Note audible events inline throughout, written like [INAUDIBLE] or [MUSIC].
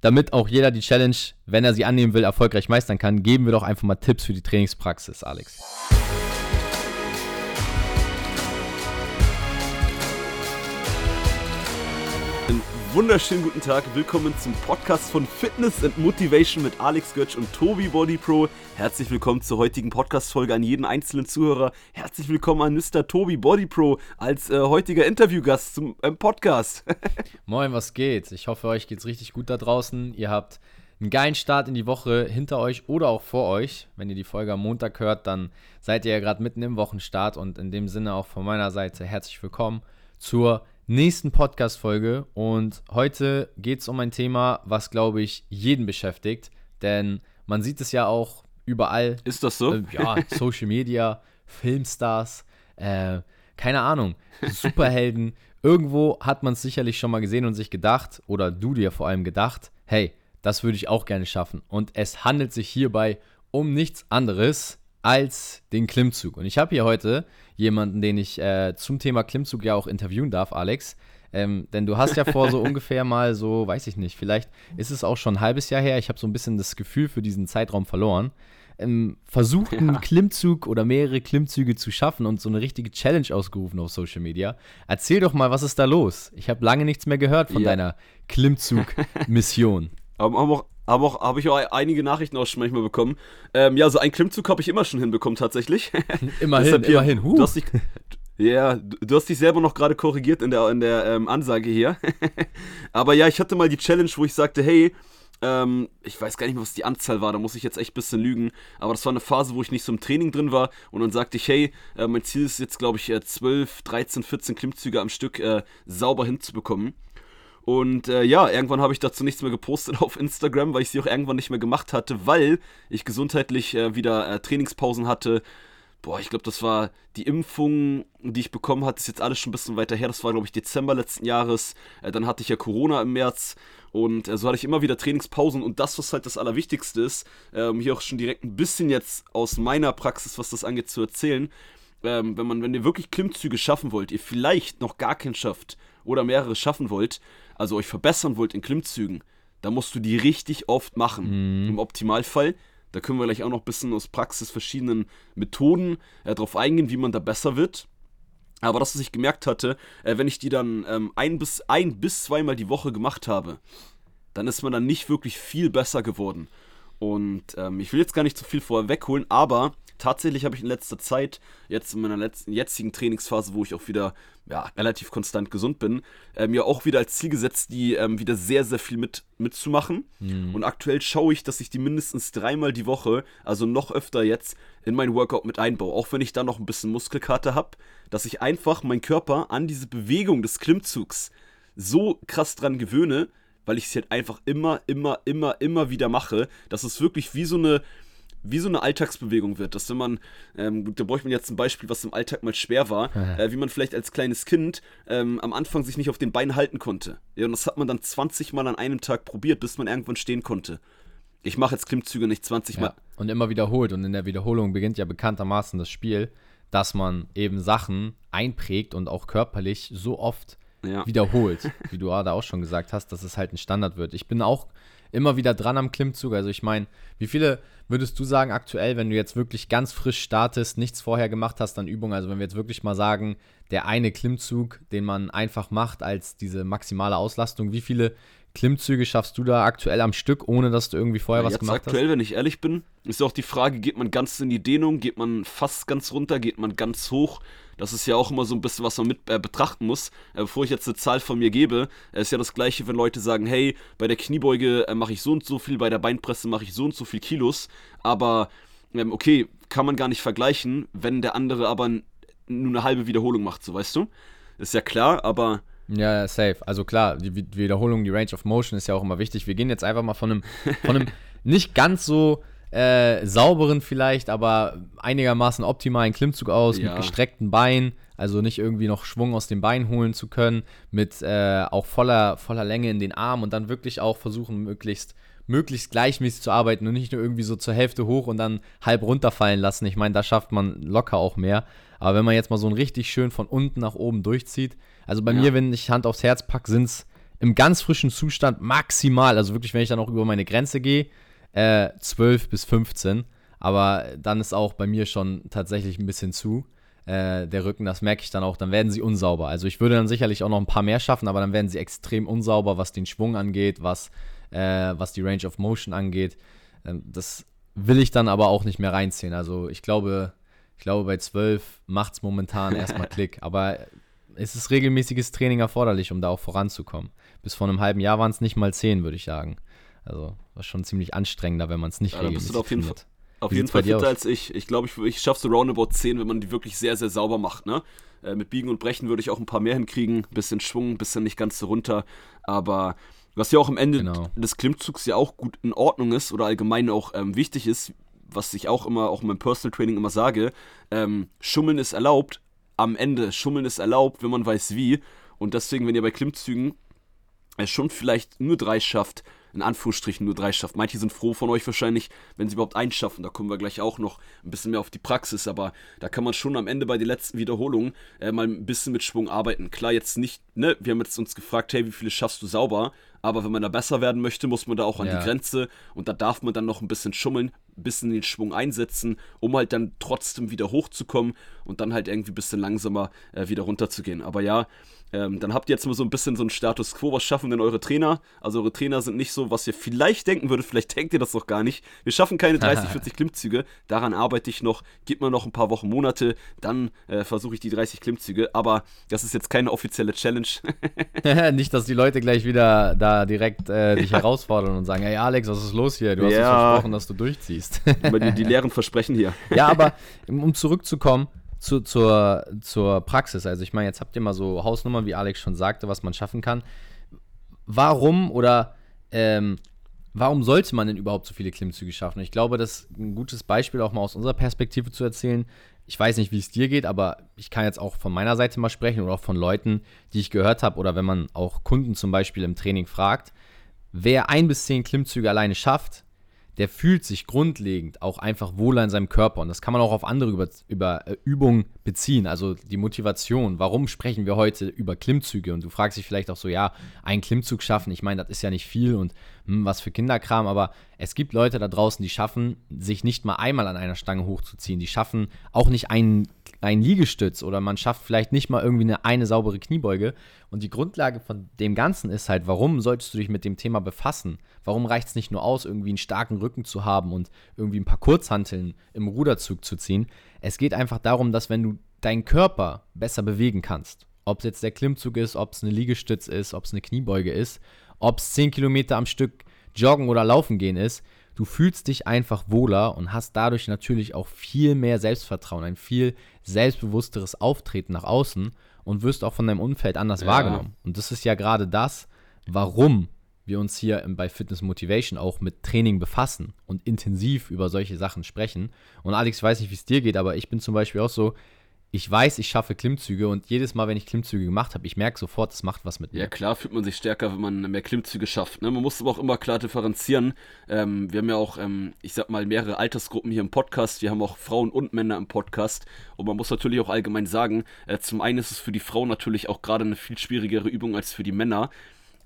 damit auch jeder die Challenge, wenn er sie annehmen will, erfolgreich meistern kann, geben wir doch einfach mal Tipps für die Trainingspraxis, Alex. Wunderschönen guten Tag. Willkommen zum Podcast von Fitness and Motivation mit Alex Götsch und Tobi Body Pro. Herzlich willkommen zur heutigen Podcast-Folge an jeden einzelnen Zuhörer. Herzlich willkommen an Mr. Tobi Body Pro als äh, heutiger Interviewgast zum ähm, Podcast. [LAUGHS] Moin, was geht? Ich hoffe, euch geht's richtig gut da draußen. Ihr habt einen geilen Start in die Woche hinter euch oder auch vor euch. Wenn ihr die Folge am Montag hört, dann seid ihr ja gerade mitten im Wochenstart und in dem Sinne auch von meiner Seite herzlich willkommen zur nächsten Podcast-Folge. Und heute geht es um ein Thema, was, glaube ich, jeden beschäftigt. Denn man sieht es ja auch überall. Ist das so? Äh, ja, [LAUGHS] Social Media, Filmstars, äh, keine Ahnung, Superhelden. [LAUGHS] Irgendwo hat man es sicherlich schon mal gesehen und sich gedacht, oder du dir vor allem gedacht, hey, das würde ich auch gerne schaffen. Und es handelt sich hierbei um nichts anderes als den Klimmzug. Und ich habe hier heute jemanden, den ich äh, zum Thema Klimmzug ja auch interviewen darf, Alex. Ähm, denn du hast ja vor so [LAUGHS] ungefähr mal so, weiß ich nicht, vielleicht ist es auch schon ein halbes Jahr her, ich habe so ein bisschen das Gefühl für diesen Zeitraum verloren, ähm, versucht einen ja. Klimmzug oder mehrere Klimmzüge zu schaffen und so eine richtige Challenge ausgerufen auf Social Media. Erzähl doch mal, was ist da los? Ich habe lange nichts mehr gehört von ja. deiner Klimmzug-Mission. [LAUGHS] haben auch habe auch, hab ich auch einige Nachrichten auch schon manchmal bekommen. Ähm, ja, so einen Klimmzug habe ich immer schon hinbekommen, tatsächlich. [LAUGHS] immerhin, hier, immerhin. Huh. Du hast dich, ja, du hast dich selber noch gerade korrigiert in der, in der ähm, Ansage hier. [LAUGHS] Aber ja, ich hatte mal die Challenge, wo ich sagte, hey, ähm, ich weiß gar nicht mehr, was die Anzahl war, da muss ich jetzt echt ein bisschen lügen. Aber das war eine Phase, wo ich nicht so im Training drin war. Und dann sagte ich, hey, äh, mein Ziel ist jetzt, glaube ich, 12, 13, 14 Klimmzüge am Stück äh, sauber hinzubekommen. Und äh, ja, irgendwann habe ich dazu nichts mehr gepostet [LAUGHS] auf Instagram, weil ich sie auch irgendwann nicht mehr gemacht hatte, weil ich gesundheitlich äh, wieder äh, Trainingspausen hatte. Boah, ich glaube, das war die Impfung, die ich bekommen hatte, ist jetzt alles schon ein bisschen weiter her. Das war, glaube ich, Dezember letzten Jahres. Äh, dann hatte ich ja Corona im März. Und äh, so hatte ich immer wieder Trainingspausen. Und das, was halt das Allerwichtigste ist, um hier auch schon direkt ein bisschen jetzt aus meiner Praxis, was das angeht, zu erzählen. Ähm, wenn man, wenn ihr wirklich Klimmzüge schaffen wollt, ihr vielleicht noch gar keinen schafft oder mehrere schaffen wollt, also euch verbessern wollt in Klimmzügen, dann musst du die richtig oft machen. Mhm. Im Optimalfall. Da können wir gleich auch noch ein bisschen aus Praxis verschiedenen Methoden äh, darauf eingehen, wie man da besser wird. Aber das, was ich gemerkt hatte, äh, wenn ich die dann ähm, ein, bis, ein bis zweimal die Woche gemacht habe, dann ist man dann nicht wirklich viel besser geworden. Und ähm, ich will jetzt gar nicht zu viel vorher wegholen, aber tatsächlich habe ich in letzter Zeit, jetzt in meiner letzten, jetzigen Trainingsphase, wo ich auch wieder ja, relativ konstant gesund bin, äh, mir auch wieder als Ziel gesetzt, die ähm, wieder sehr, sehr viel mit, mitzumachen. Mhm. Und aktuell schaue ich, dass ich die mindestens dreimal die Woche, also noch öfter jetzt, in mein Workout mit einbaue. Auch wenn ich da noch ein bisschen Muskelkater habe, dass ich einfach meinen Körper an diese Bewegung des Klimmzugs so krass dran gewöhne, weil ich es halt einfach immer, immer, immer, immer wieder mache, dass es wirklich wie so eine wie so eine Alltagsbewegung wird. Dass wenn man, ähm, da bräuchte man jetzt ein Beispiel, was im Alltag mal schwer war, äh, wie man vielleicht als kleines Kind ähm, am Anfang sich nicht auf den Beinen halten konnte. Ja, und das hat man dann 20 Mal an einem Tag probiert, bis man irgendwann stehen konnte. Ich mache jetzt Klimmzüge nicht 20 Mal. Ja, und immer wiederholt. Und in der Wiederholung beginnt ja bekanntermaßen das Spiel, dass man eben Sachen einprägt und auch körperlich so oft ja. wiederholt, wie du [LAUGHS] gerade auch schon gesagt hast, dass es halt ein Standard wird. Ich bin auch immer wieder dran am Klimmzug. Also ich meine, wie viele würdest du sagen aktuell, wenn du jetzt wirklich ganz frisch startest, nichts vorher gemacht hast an Übungen, also wenn wir jetzt wirklich mal sagen, der eine Klimmzug, den man einfach macht als diese maximale Auslastung, wie viele Klimmzüge schaffst du da aktuell am Stück, ohne dass du irgendwie vorher ja, was gemacht aktuell, hast? Aktuell, wenn ich ehrlich bin, ist auch die Frage, geht man ganz in die Dehnung, geht man fast ganz runter, geht man ganz hoch? Das ist ja auch immer so ein bisschen, was man mit äh, betrachten muss. Äh, bevor ich jetzt eine Zahl von mir gebe, äh, ist ja das gleiche, wenn Leute sagen, hey, bei der Kniebeuge äh, mache ich so und so viel, bei der Beinpresse mache ich so und so viel Kilos. Aber ähm, okay, kann man gar nicht vergleichen, wenn der andere aber nur eine halbe Wiederholung macht, so weißt du? Ist ja klar, aber. Ja, safe. Also klar, die Wiederholung, die Range of Motion ist ja auch immer wichtig. Wir gehen jetzt einfach mal von einem, von einem [LAUGHS] nicht ganz so äh, sauberen vielleicht, aber einigermaßen optimalen Klimmzug aus, ja. mit gestreckten Beinen, also nicht irgendwie noch Schwung aus den Beinen holen zu können, mit äh, auch voller, voller Länge in den Armen und dann wirklich auch versuchen, möglichst, möglichst gleichmäßig zu arbeiten und nicht nur irgendwie so zur Hälfte hoch und dann halb runterfallen lassen. Ich meine, da schafft man locker auch mehr. Aber wenn man jetzt mal so ein richtig schön von unten nach oben durchzieht, also bei ja. mir, wenn ich Hand aufs Herz packe, sind es im ganz frischen Zustand maximal, also wirklich, wenn ich dann auch über meine Grenze gehe, äh, 12 bis 15. Aber dann ist auch bei mir schon tatsächlich ein bisschen zu. Äh, der Rücken, das merke ich dann auch, dann werden sie unsauber. Also ich würde dann sicherlich auch noch ein paar mehr schaffen, aber dann werden sie extrem unsauber, was den Schwung angeht, was, äh, was die Range of Motion angeht. Ähm, das will ich dann aber auch nicht mehr reinziehen. Also ich glaube, ich glaube bei 12 macht es momentan erstmal [LAUGHS] Klick. Aber es ist regelmäßiges Training erforderlich, um da auch voranzukommen. Bis vor einem halben Jahr waren es nicht mal 10, würde ich sagen. Also war schon ziemlich anstrengender, wenn man es nicht ja, regelmäßig bist du auf jeden Fall auf jeden Fall fitter als ich. Ich glaube, ich, ich schaffe so roundabout 10, wenn man die wirklich sehr, sehr sauber macht. Ne? Äh, mit Biegen und Brechen würde ich auch ein paar mehr hinkriegen. Bisschen Schwung, bisschen nicht ganz so runter. Aber was ja auch am Ende genau. des Klimmzugs ja auch gut in Ordnung ist oder allgemein auch ähm, wichtig ist, was ich auch immer, auch in meinem Personal Training immer sage, ähm, Schummeln ist erlaubt. Am Ende, Schummeln ist erlaubt, wenn man weiß wie. Und deswegen, wenn ihr bei Klimmzügen äh, schon vielleicht nur drei schafft, in Anführungsstrichen nur drei schafft. Manche sind froh von euch wahrscheinlich, wenn sie überhaupt eins schaffen. Da kommen wir gleich auch noch ein bisschen mehr auf die Praxis, aber da kann man schon am Ende bei den letzten Wiederholungen äh, mal ein bisschen mit Schwung arbeiten. Klar, jetzt nicht, ne, wir haben jetzt uns gefragt, hey, wie viele schaffst du sauber? Aber wenn man da besser werden möchte, muss man da auch an ja. die Grenze und da darf man dann noch ein bisschen schummeln, ein bisschen den Schwung einsetzen, um halt dann trotzdem wieder hochzukommen und dann halt irgendwie ein bisschen langsamer äh, wieder runterzugehen. Aber ja, ähm, dann habt ihr jetzt mal so ein bisschen so einen Status quo. Was schaffen denn eure Trainer? Also eure Trainer sind nicht so, was ihr vielleicht denken würdet, vielleicht denkt ihr das doch gar nicht. Wir schaffen keine [LAUGHS] 30, 40 Klimmzüge. Daran arbeite ich noch. Gib mir noch ein paar Wochen, Monate. Dann äh, versuche ich die 30 Klimmzüge. Aber das ist jetzt keine offizielle Challenge. [LAUGHS] [LAUGHS] nicht, dass die Leute gleich wieder da direkt äh, dich ja. [LAUGHS] herausfordern und sagen, hey Alex, was ist los hier? Du hast ja. versprochen, dass du durchziehst. [LAUGHS] die, [LAUGHS] die leeren Versprechen hier. ja, aber um zurückzukommen, zu, zur, zur Praxis. Also ich meine, jetzt habt ihr mal so Hausnummern, wie Alex schon sagte, was man schaffen kann. Warum oder ähm, warum sollte man denn überhaupt so viele Klimmzüge schaffen? Ich glaube, das ist ein gutes Beispiel auch mal aus unserer Perspektive zu erzählen. Ich weiß nicht, wie es dir geht, aber ich kann jetzt auch von meiner Seite mal sprechen oder auch von Leuten, die ich gehört habe oder wenn man auch Kunden zum Beispiel im Training fragt. Wer ein bis zehn Klimmzüge alleine schafft, der fühlt sich grundlegend auch einfach wohler in seinem Körper. Und das kann man auch auf andere über, über äh, Übungen beziehen. Also die Motivation. Warum sprechen wir heute über Klimmzüge? Und du fragst dich vielleicht auch so, ja, einen Klimmzug schaffen. Ich meine, das ist ja nicht viel und hm, was für Kinderkram. Aber es gibt Leute da draußen, die schaffen, sich nicht mal einmal an einer Stange hochzuziehen. Die schaffen auch nicht einen, einen Liegestütz oder man schafft vielleicht nicht mal irgendwie eine, eine saubere Kniebeuge. Und die Grundlage von dem Ganzen ist halt, warum solltest du dich mit dem Thema befassen? Warum reicht es nicht nur aus, irgendwie einen starken Rücken zu haben und irgendwie ein paar Kurzhanteln im Ruderzug zu ziehen? Es geht einfach darum, dass wenn du deinen Körper besser bewegen kannst, ob es jetzt der Klimmzug ist, ob es eine Liegestütz ist, ob es eine Kniebeuge ist, ob es 10 Kilometer am Stück joggen oder laufen gehen ist, du fühlst dich einfach wohler und hast dadurch natürlich auch viel mehr Selbstvertrauen, ein viel selbstbewussteres Auftreten nach außen und wirst auch von deinem Umfeld anders ja. wahrgenommen. Und das ist ja gerade das, warum wir uns hier bei Fitness Motivation auch mit Training befassen und intensiv über solche Sachen sprechen. Und Alex, ich weiß nicht, wie es dir geht, aber ich bin zum Beispiel auch so, ich weiß, ich schaffe Klimmzüge und jedes Mal, wenn ich Klimmzüge gemacht habe, ich merke sofort, es macht was mit mir. Ja, klar fühlt man sich stärker, wenn man mehr Klimmzüge schafft. Ne? Man muss aber auch immer klar differenzieren. Ähm, wir haben ja auch, ähm, ich sag mal, mehrere Altersgruppen hier im Podcast. Wir haben auch Frauen und Männer im Podcast. Und man muss natürlich auch allgemein sagen, äh, zum einen ist es für die Frau natürlich auch gerade eine viel schwierigere Übung als für die Männer.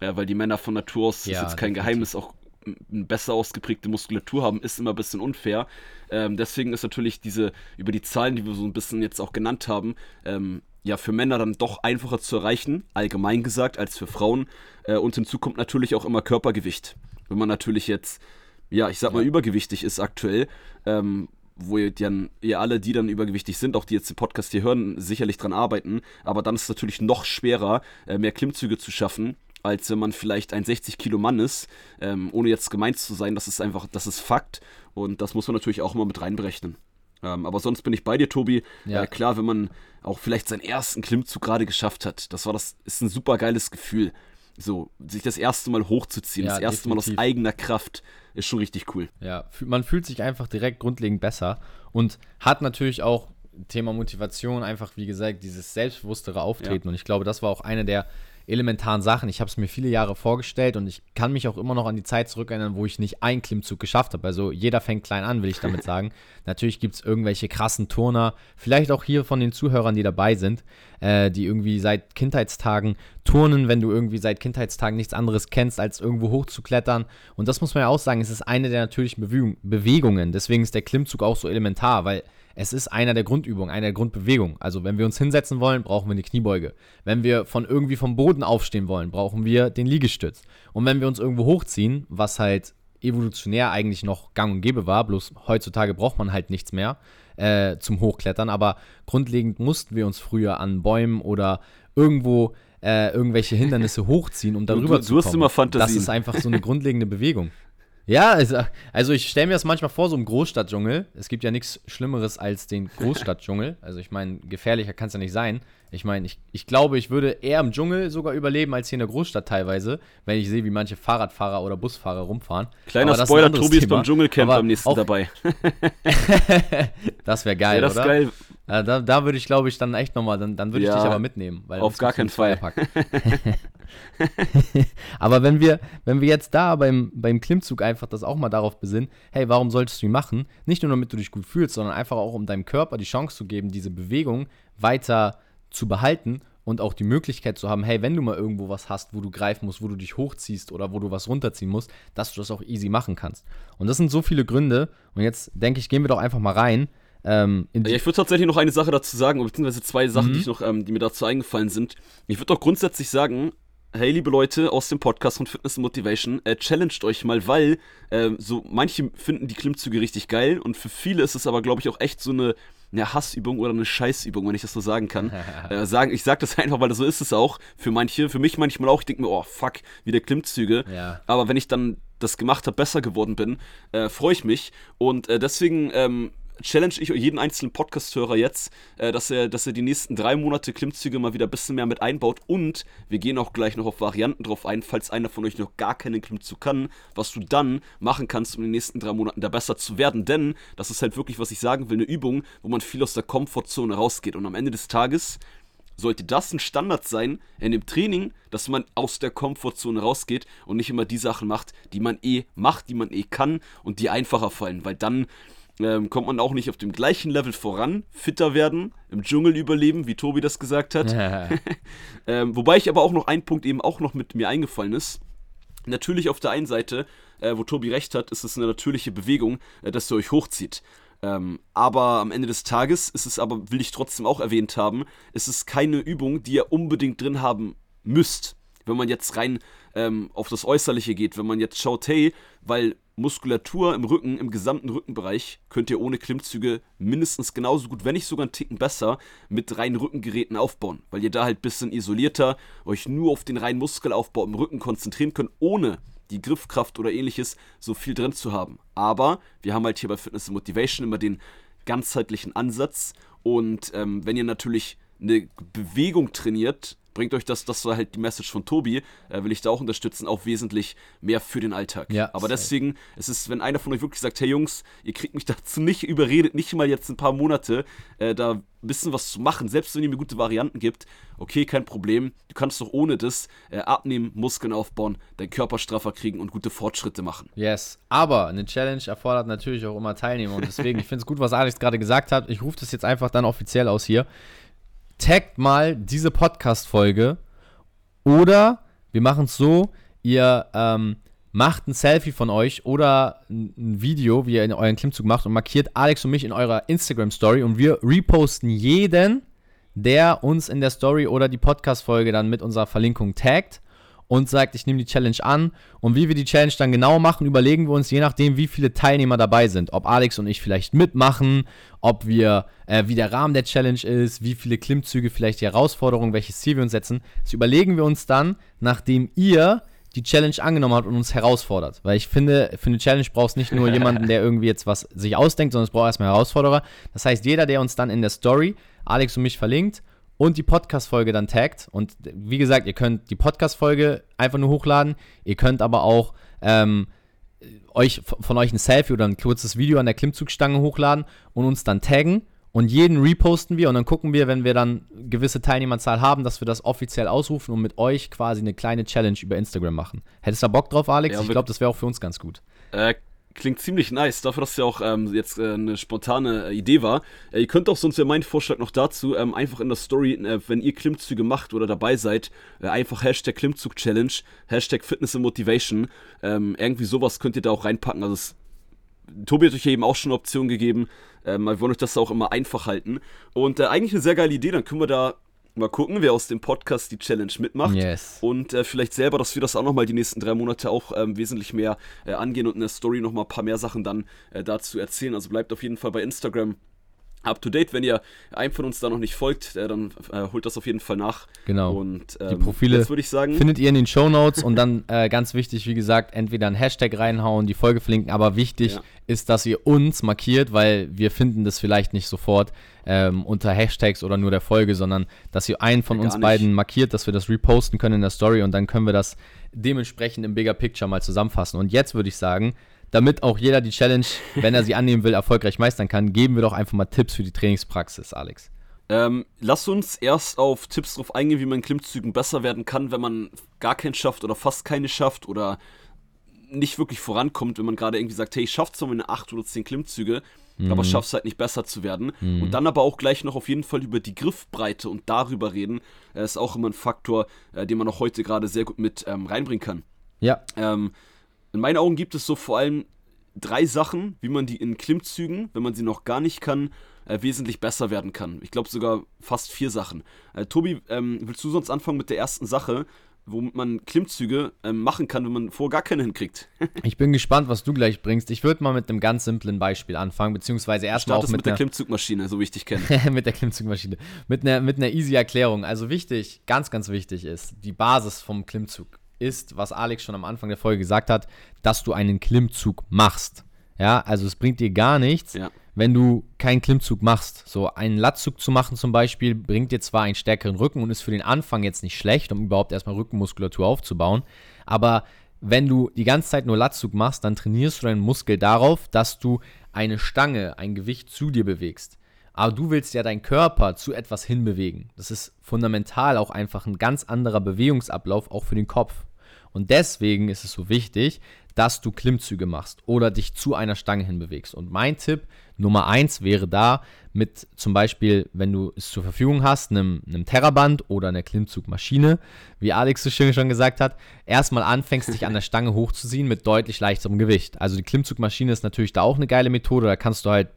Ja, weil die Männer von Natur aus, ja, ist jetzt kein definitiv. Geheimnis, auch eine besser ausgeprägte Muskulatur haben, ist immer ein bisschen unfair. Ähm, deswegen ist natürlich diese, über die Zahlen, die wir so ein bisschen jetzt auch genannt haben, ähm, ja, für Männer dann doch einfacher zu erreichen, allgemein gesagt, als für Frauen. Äh, und hinzu kommt natürlich auch immer Körpergewicht. Wenn man natürlich jetzt, ja, ich sag mal, ja. übergewichtig ist aktuell, ähm, wo ihr dann, ihr alle, die dann übergewichtig sind, auch die jetzt den Podcast hier hören, sicherlich dran arbeiten. Aber dann ist es natürlich noch schwerer, äh, mehr Klimmzüge zu schaffen, als wenn man vielleicht ein 60 Kilo Mann ist, ähm, ohne jetzt gemeint zu sein, das ist einfach, das ist Fakt und das muss man natürlich auch immer mit reinberechnen. Ähm, aber sonst bin ich bei dir, Tobi. Ja. Äh, klar, wenn man auch vielleicht seinen ersten Klimmzug gerade geschafft hat, das war das, ist ein super geiles Gefühl. So, sich das erste Mal hochzuziehen, ja, das erste definitiv. Mal aus eigener Kraft, ist schon richtig cool. Ja, man fühlt sich einfach direkt grundlegend besser und hat natürlich auch Thema Motivation, einfach wie gesagt, dieses selbstbewusstere Auftreten. Ja. Und ich glaube, das war auch eine der elementaren Sachen. Ich habe es mir viele Jahre vorgestellt und ich kann mich auch immer noch an die Zeit zurückerinnern, wo ich nicht einen Klimmzug geschafft habe. Also jeder fängt klein an, will ich damit [LAUGHS] sagen. Natürlich gibt es irgendwelche krassen Turner, vielleicht auch hier von den Zuhörern, die dabei sind, äh, die irgendwie seit Kindheitstagen Turnen, wenn du irgendwie seit Kindheitstagen nichts anderes kennst, als irgendwo hochzuklettern. Und das muss man ja auch sagen, es ist eine der natürlichen Bewegung, Bewegungen. Deswegen ist der Klimmzug auch so elementar, weil es ist einer der Grundübungen, einer der Grundbewegungen. Also wenn wir uns hinsetzen wollen, brauchen wir eine Kniebeuge. Wenn wir von irgendwie vom Boden aufstehen wollen, brauchen wir den Liegestütz. Und wenn wir uns irgendwo hochziehen, was halt evolutionär eigentlich noch gang und gäbe war, bloß heutzutage braucht man halt nichts mehr äh, zum Hochklettern, aber grundlegend mussten wir uns früher an Bäumen oder irgendwo äh, irgendwelche Hindernisse [LAUGHS] hochziehen, um darüber du, zu kommen. Du hast immer Fantasien. Das ist einfach so eine grundlegende Bewegung. Ja, also, also ich stelle mir das manchmal vor, so im Großstadtdschungel. Es gibt ja nichts Schlimmeres als den [LAUGHS] Großstadtdschungel. Also ich meine, gefährlicher kann es ja nicht sein. Ich meine, ich, ich glaube, ich würde eher im Dschungel sogar überleben als hier in der Großstadt teilweise, wenn ich sehe, wie manche Fahrradfahrer oder Busfahrer rumfahren. Kleiner Spoiler, Tobi ist beim Dschungelcamp beim nächsten dabei. [LAUGHS] das wäre geil, Ja, das ist oder? geil. Ja, da da würde ich, glaube ich, dann echt nochmal, dann, dann würde ich Ja, dich aber mitnehmen. Weil auf gar keinen Zweierpack. [LAUGHS] aber wenn wir, wenn wir jetzt da beim, beim Klimmzug einfach das auch mal darauf besinnen, hey, warum solltest du ihn machen? Nicht nur damit du dich gut fühlst, sondern einfach auch, um deinem Körper die Chance zu geben, diese Bewegung weiter zu behalten und auch die Möglichkeit zu haben, hey, wenn du mal irgendwo was hast, wo du greifen musst, wo du dich hochziehst oder wo du was runterziehen musst, dass du das auch easy machen kannst. Und das sind so viele Gründe. Und jetzt denke ich, gehen wir doch einfach mal rein. Ähm, Ja, ich würde tatsächlich noch eine Sache dazu sagen, beziehungsweise zwei Sachen, Mhm. die, ich noch, ähm, die mir dazu eingefallen sind. Ich würde doch grundsätzlich sagen, hey, liebe Leute aus dem Podcast von Fitness Motivation, äh, challenged euch mal, weil äh, so manche finden die Klimmzüge richtig geil und für viele ist es aber, glaube ich, auch echt so eine, eine Hassübung oder eine Scheißübung, wenn ich das so sagen kann. [LAUGHS] äh, sagen, ich sage das [LAUGHS] einfach, weil so ist es auch. Für manche, für mich manchmal auch. Ich denke mir, oh fuck, wieder Klimmzüge. Ja. Aber wenn ich dann das gemacht habe, besser geworden bin, äh, freue ich mich. Und äh, deswegen ähm, challenge ich jeden einzelnen Podcast-Hörer jetzt, äh, dass, er, dass er die nächsten drei Monate Klimmzüge mal wieder ein bisschen mehr mit einbaut. Und wir gehen auch gleich noch auf Varianten drauf ein, falls einer von euch noch gar keinen Klimmzug kann, was du dann machen kannst, um in den nächsten drei Monaten da besser zu werden. Denn das ist halt wirklich, was ich sagen will, eine Übung, wo man viel aus der Komfortzone rausgeht. Und am Ende des Tages sollte das ein Standard sein in dem Training, dass man aus der Komfortzone rausgeht und nicht immer die Sachen macht, die man eh macht, die man eh kann und die einfacher fallen, weil dann ähm, kommt man auch nicht auf dem gleichen Level voran, fitter werden, im Dschungel überleben, wie Tobi das gesagt hat. [LAUGHS] Ähm, wobei ich aber auch noch ein Punkt eben auch noch mit mir eingefallen ist. Natürlich auf der einen Seite, äh, wo Tobi recht hat, ist es eine natürliche Bewegung, äh, dass ihr euch hochzieht. Ähm, aber am Ende des Tages ist es aber, will ich trotzdem auch erwähnt haben, ist es keine Übung, die ihr unbedingt drin haben müsst. Wenn man jetzt rein ähm, auf das Äußerliche geht, wenn man jetzt schaut, hey, weil Muskulatur im Rücken, im gesamten Rückenbereich, könnt ihr ohne Klimmzüge mindestens genauso gut, wenn nicht sogar einen Ticken besser, mit reinen Rückengeräten aufbauen. Weil ihr da halt ein bisschen isolierter euch nur auf den reinen Muskelaufbau im Rücken konzentrieren könnt, ohne die Griffkraft oder ähnliches so viel drin zu haben. Aber wir haben halt hier bei Fitness and Motivation immer den ganzheitlichen Ansatz. Und ähm, wenn ihr natürlich eine Bewegung trainiert, bringt euch das, das war halt die Message von Tobi, äh, will ich da auch unterstützen, auch wesentlich mehr für den Alltag. Ja, Aber deswegen, es ist, wenn einer von euch wirklich sagt, hey Jungs, ihr kriegt mich [LAUGHS] dazu nicht überredet, nicht mal jetzt ein paar Monate, äh, da ein bisschen was zu machen, selbst wenn ihr mir gute Varianten gibt, okay, kein Problem, du kannst doch ohne das äh, abnehmen, Muskeln aufbauen, deinen Körper straffer kriegen und gute Fortschritte machen. Yes, aber eine Challenge erfordert natürlich auch immer Teilnehmer und deswegen, ich finde es gut, was Alex gerade gesagt hat. Ich rufe das jetzt einfach dann offiziell aus hier. Taggt mal diese Podcast-Folge oder wir machen es so, ihr ähm, macht ein Selfie von euch oder ein Video, wie ihr in euren Klimmzug macht und markiert Alex und mich in eurer Instagram-Story und wir reposten jeden, der uns in der Story oder die Podcast-Folge dann mit unserer Verlinkung taggt und sagt, ich nehme die Challenge an. Und wie wir die Challenge dann genau machen, überlegen wir uns, je nachdem, wie viele Teilnehmer dabei sind. Ob Alex und ich vielleicht mitmachen, ob wir, äh, wie der Rahmen der Challenge ist, wie viele Klimmzüge, vielleicht die Herausforderung, welches Ziel wir uns setzen. Das überlegen wir uns dann, nachdem ihr die Challenge angenommen habt und uns herausfordert. Weil ich finde, für eine Challenge brauchst nicht nur jemanden, der [LAUGHS] irgendwie jetzt was sich ausdenkt, sondern es braucht erstmal Herausforderer. Das heißt, jeder, der uns dann in der Story, Alex und mich verlinkt, und die Podcast-Folge dann taggt. Und wie gesagt, ihr könnt die Podcast-Folge einfach nur hochladen. Ihr könnt aber auch ähm, euch von euch ein Selfie oder ein kurzes Video an der Klimmzugstange hochladen und uns dann taggen. Und jeden reposten wir und dann gucken wir, wenn wir dann gewisse Teilnehmerzahl haben, dass wir das offiziell ausrufen und mit euch quasi eine kleine Challenge über Instagram machen. Hättest du da Bock drauf, Alex? Ja, ich glaube, das wäre auch für uns ganz gut. Äh, Klingt ziemlich nice, dafür, dass ja auch ähm, jetzt äh, eine spontane äh, Idee war. Äh, ihr könnt auch, sonst wäre mein Vorschlag noch dazu, ähm, einfach in der Story, äh, wenn ihr Klimmzüge macht oder dabei seid, äh, einfach Hashtag Klimmzug-Challenge, Hashtag Fitness and Motivation, ähm, irgendwie sowas könnt ihr da auch reinpacken. Also es, Tobi hat euch ja eben auch schon eine Option gegeben. Ähm, wir wollen euch das auch immer einfach halten. Und äh, eigentlich eine sehr geile Idee, dann können wir da Mal gucken, wer aus dem Podcast die Challenge mitmacht. Yes. Und äh, vielleicht selber, dass wir das auch nochmal die nächsten drei Monate auch ähm, wesentlich mehr äh, angehen und in der Story nochmal ein paar mehr Sachen dann äh, dazu erzählen. Also bleibt auf jeden Fall bei Instagram up to date. Wenn ihr einem von uns da noch nicht folgt, äh, dann äh, holt das auf jeden Fall nach. Genau. Und ähm, die Profile jetzt würde ich sagen, findet ihr in den Show Notes und dann äh, ganz wichtig, wie gesagt, entweder ein Hashtag reinhauen, die Folge verlinken, aber wichtig Ja. ist, dass ihr uns markiert, weil wir finden das vielleicht nicht sofort ähm, unter Hashtags oder nur der Folge, sondern dass ihr einen von Ja, uns beiden markiert, dass wir das reposten können in der Story und dann können wir das dementsprechend im Bigger Picture mal zusammenfassen. Und jetzt würde ich sagen, damit auch jeder die Challenge, wenn er sie annehmen will, erfolgreich meistern kann, geben wir doch einfach mal Tipps für die Trainingspraxis, Alex. ähm, lasst uns erst auf Tipps drauf eingehen, wie man in Klimmzügen besser werden kann, wenn man gar keinen schafft oder fast keine schafft oder nicht wirklich vorankommt, wenn man gerade irgendwie sagt, hey, ich schaff zwar meine 8 oder 10 Klimmzüge, aber schaff's halt nicht besser zu werden. Und dann aber auch gleich noch auf jeden Fall über die Griffbreite und darüber reden, äh, ist auch immer ein Faktor, äh, den man auch heute gerade sehr gut mit ähm, reinbringen kann. Ja, Ähm, in meinen Augen gibt es so vor allem drei Sachen, wie man die in Klimmzügen, wenn man sie noch gar nicht kann, äh, wesentlich besser werden kann. Ich glaube sogar fast vier Sachen. Äh, Tobi, ähm, willst du sonst anfangen mit der ersten Sache, womit man Klimmzüge ähm, machen kann, wenn man vorher gar keine hinkriegt? [LAUGHS] Ich bin gespannt, was du gleich bringst. Ich würde mal mit einem ganz simplen Beispiel anfangen, beziehungsweise erstmal auch mit, mit der Klimmzugmaschine, so wie ich dich kenne. [LAUGHS] mit der Klimmzugmaschine. Mit einer, mit einer easy Erklärung. Also wichtig, ganz, ganz wichtig ist, die Basis vom Klimmzug ist, was Alex schon am Anfang der Folge gesagt hat, dass du einen Klimmzug machst. Ja, also es bringt dir gar nichts, Ja. wenn du keinen Klimmzug machst. So einen Latzug zu machen zum Beispiel bringt dir zwar einen stärkeren Rücken und ist für den Anfang jetzt nicht schlecht, um überhaupt erstmal Rückenmuskulatur aufzubauen, aber wenn du die ganze Zeit nur Latzug machst, dann trainierst du deinen Muskel darauf, dass du eine Stange, ein Gewicht zu dir bewegst. Aber du willst ja deinen Körper zu etwas hinbewegen. Das ist fundamental auch einfach ein ganz anderer Bewegungsablauf, auch für den Kopf. Und deswegen ist es so wichtig, dass du Klimmzüge machst oder dich zu einer Stange hinbewegst. Und mein Tipp Nummer eins wäre da, mit zum Beispiel, wenn du es zur Verfügung hast, einem, einem Terraband oder einer Klimmzugmaschine, wie Alex so schön schon gesagt hat, erstmal anfängst, dich an der [LAUGHS] Stange hochzuziehen mit deutlich leichterem Gewicht. Also die Klimmzugmaschine ist natürlich da auch eine geile Methode, da kannst du halt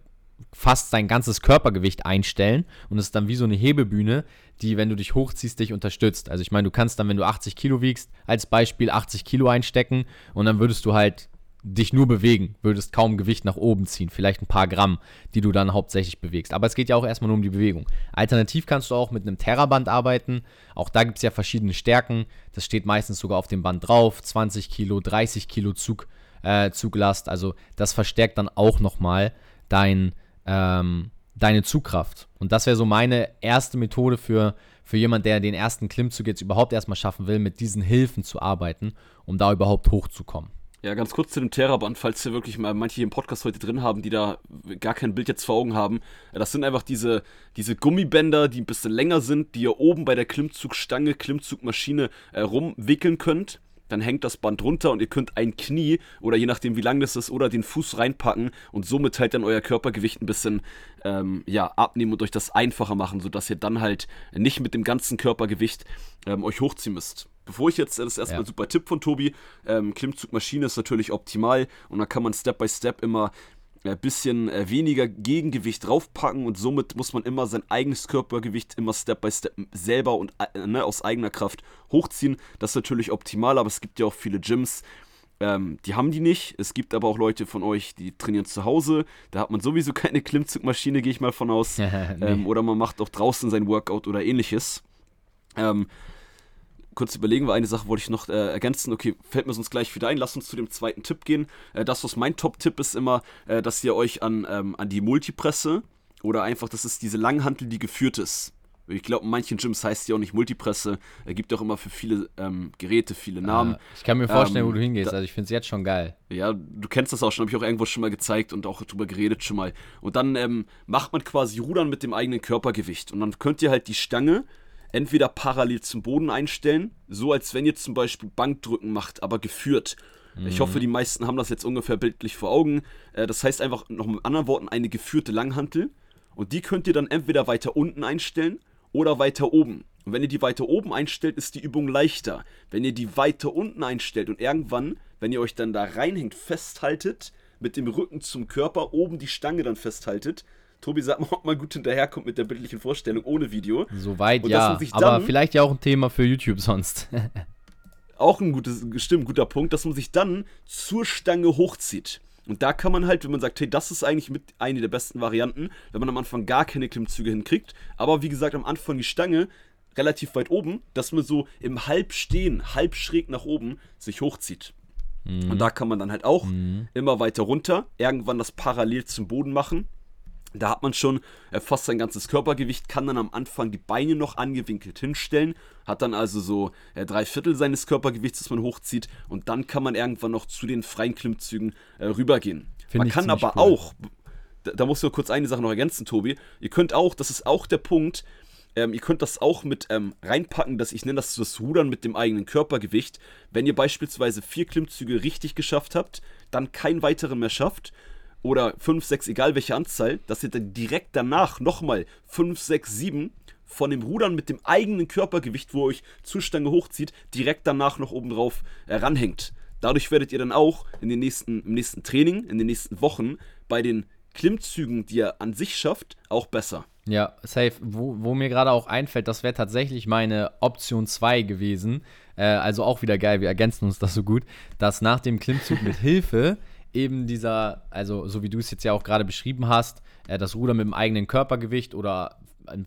fast dein ganzes Körpergewicht einstellen und es ist dann wie so eine Hebebühne, die, wenn du dich hochziehst, dich unterstützt. Also ich meine, du kannst dann, wenn du 80 Kilo wiegst, als Beispiel 80 Kilo einstecken und dann würdest du halt dich nur bewegen, würdest kaum Gewicht nach oben ziehen, vielleicht ein paar Gramm, die du dann hauptsächlich bewegst. Aber es geht ja auch erstmal nur um die Bewegung. Alternativ kannst du auch mit einem Terraband arbeiten. Auch da gibt es ja verschiedene Stärken. Das steht meistens sogar auf dem Band drauf. 20 Kilo, 30 Kilo Zug, äh, Zuglast. Also das verstärkt dann auch nochmal dein, ähm, deine Zugkraft. Und das wäre so meine erste Methode für, für jemand, der den ersten Klimmzug jetzt überhaupt erstmal schaffen will, mit diesen Hilfen zu arbeiten, um da überhaupt hochzukommen. Ja, ganz kurz zu dem Terraband, falls wir wirklich mal manche hier im Podcast heute drin haben, die da gar kein Bild jetzt vor Augen haben. Ja, Das sind einfach diese, diese Gummibänder, die ein bisschen länger sind, die ihr oben bei der Klimmzugstange, Klimmzugmaschine äh, rumwickeln könnt. Dann hängt das Band runter und ihr könnt ein Knie oder je nachdem wie lang das ist oder den Fuß reinpacken und somit halt dann euer Körpergewicht ein bisschen ähm, ja, abnehmen und euch das einfacher machen, sodass ihr dann halt nicht mit dem ganzen Körpergewicht ähm, euch hochziehen müsst. Bevor ich jetzt, das ist erstmal Ja. ein super Tipp von Tobi, ähm, Klimmzugmaschine ist natürlich optimal und da kann man Step by Step immer ein bisschen äh, weniger Gegengewicht draufpacken und somit muss man immer sein eigenes Körpergewicht immer Step by Step selber und äh, ne, aus eigener Kraft hochziehen. Das ist natürlich optimal, aber es gibt ja auch viele Gyms, ähm, die haben die nicht. Es gibt aber auch Leute von euch, die trainieren zu Hause. Da hat man sowieso [LAUGHS] keine Klimmzugmaschine, gehe ich mal von aus. [LAUGHS] Nee. ähm, oder man macht auch draußen sein Workout oder ähnliches. Ähm, kurz überlegen, weil eine Sache wollte ich noch äh, ergänzen. Okay, fällt mir sonst gleich wieder ein. Lasst uns zu dem zweiten Tipp gehen. Äh, das, was mein Top-Tipp ist, immer, äh, dass ihr euch an, ähm, an die Multipresse oder einfach, das ist diese Langhantel, die geführt ist. Ich glaube, in manchen Gyms heißt die auch nicht Multipresse. Es gibt auch immer für viele ähm, Geräte viele Namen. Äh, ich kann mir vorstellen, Ähm, wo du hingehst. da- Also ich finde es jetzt schon geil. Ja, du kennst das auch schon, habe ich auch irgendwo schon mal gezeigt und auch drüber geredet schon mal. Und dann ähm, macht man quasi Rudern mit dem eigenen Körpergewicht. Und dann könnt ihr halt die Stange entweder parallel zum Boden einstellen, so als wenn ihr zum Beispiel Bankdrücken macht, aber geführt. Mhm. Ich hoffe, die meisten haben das jetzt ungefähr bildlich vor Augen. Äh, das heißt einfach noch mit anderen Worten eine geführte Langhantel. Und die könnt ihr dann entweder weiter unten einstellen oder weiter oben. Und wenn ihr die weiter oben einstellt, ist die Übung leichter. Wenn ihr die weiter unten einstellt und irgendwann, wenn ihr euch dann da reinhängt, festhaltet, mit dem Rücken zum Körper, oben die Stange dann festhaltet, Tobi, sag mal, ob man gut hinterherkommt mit der bildlichen Vorstellung ohne Video. Soweit ja, aber vielleicht ja auch ein Thema für YouTube sonst. [LAUGHS] auch ein gutes, stimmt, guter Punkt, dass man sich dann zur Stange hochzieht. Und da kann man halt, wenn man sagt, hey, das ist eigentlich mit eine der besten Varianten, wenn man am Anfang gar keine Klimmzüge hinkriegt, aber wie gesagt, am Anfang die Stange relativ weit oben, dass man so im Halbstehen, halb schräg nach oben sich hochzieht. Mhm. Und da kann man dann halt auch mhm. immer weiter runter, irgendwann das parallel zum Boden machen da hat man schon fast sein ganzes Körpergewicht, kann dann am Anfang die Beine noch angewinkelt hinstellen, hat dann also so drei Viertel seines Körpergewichts, das man hochzieht, und dann kann man irgendwann noch zu den freien Klimmzügen äh, rübergehen. Find man kann aber cool. auch, da, da musst du kurz eine Sache noch ergänzen, Tobi, ihr könnt auch, das ist auch der Punkt, ähm, ihr könnt das auch mit ähm, reinpacken, dass ich nenne das das Rudern mit dem eigenen Körpergewicht. Wenn ihr beispielsweise vier Klimmzüge richtig geschafft habt, dann keinen weiteren mehr schafft, oder 5, 6, egal welche Anzahl, dass ihr dann direkt danach nochmal 5, 6, 7 von dem Rudern mit dem eigenen Körpergewicht, wo ihr euch zur Stange hochzieht, direkt danach noch oben drauf äh, ranhängt. Dadurch werdet ihr dann auch in den nächsten, im nächsten Training, in den nächsten Wochen bei den Klimmzügen, die ihr an sich schafft, auch besser. Ja, safe. Wo, wo mir gerade auch einfällt, das wäre tatsächlich meine Option 2 gewesen. Äh, also auch wieder geil, wir ergänzen uns das so gut, dass nach dem Klimmzug mit [LAUGHS] Hilfe eben dieser, also so wie du es jetzt ja auch gerade beschrieben hast, äh, das Ruder mit dem eigenen Körpergewicht oder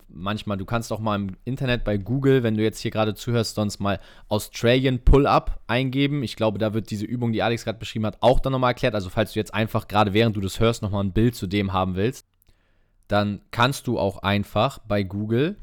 manchmal, du kannst auch mal im Internet bei Google, wenn du jetzt hier gerade zuhörst, sonst mal Australian Pull-Up eingeben. Ich glaube, da wird diese Übung, die Alex gerade beschrieben hat, auch dann nochmal erklärt. Also falls du jetzt einfach gerade während du das hörst nochmal ein Bild zu dem haben willst, dann kannst du auch einfach bei Google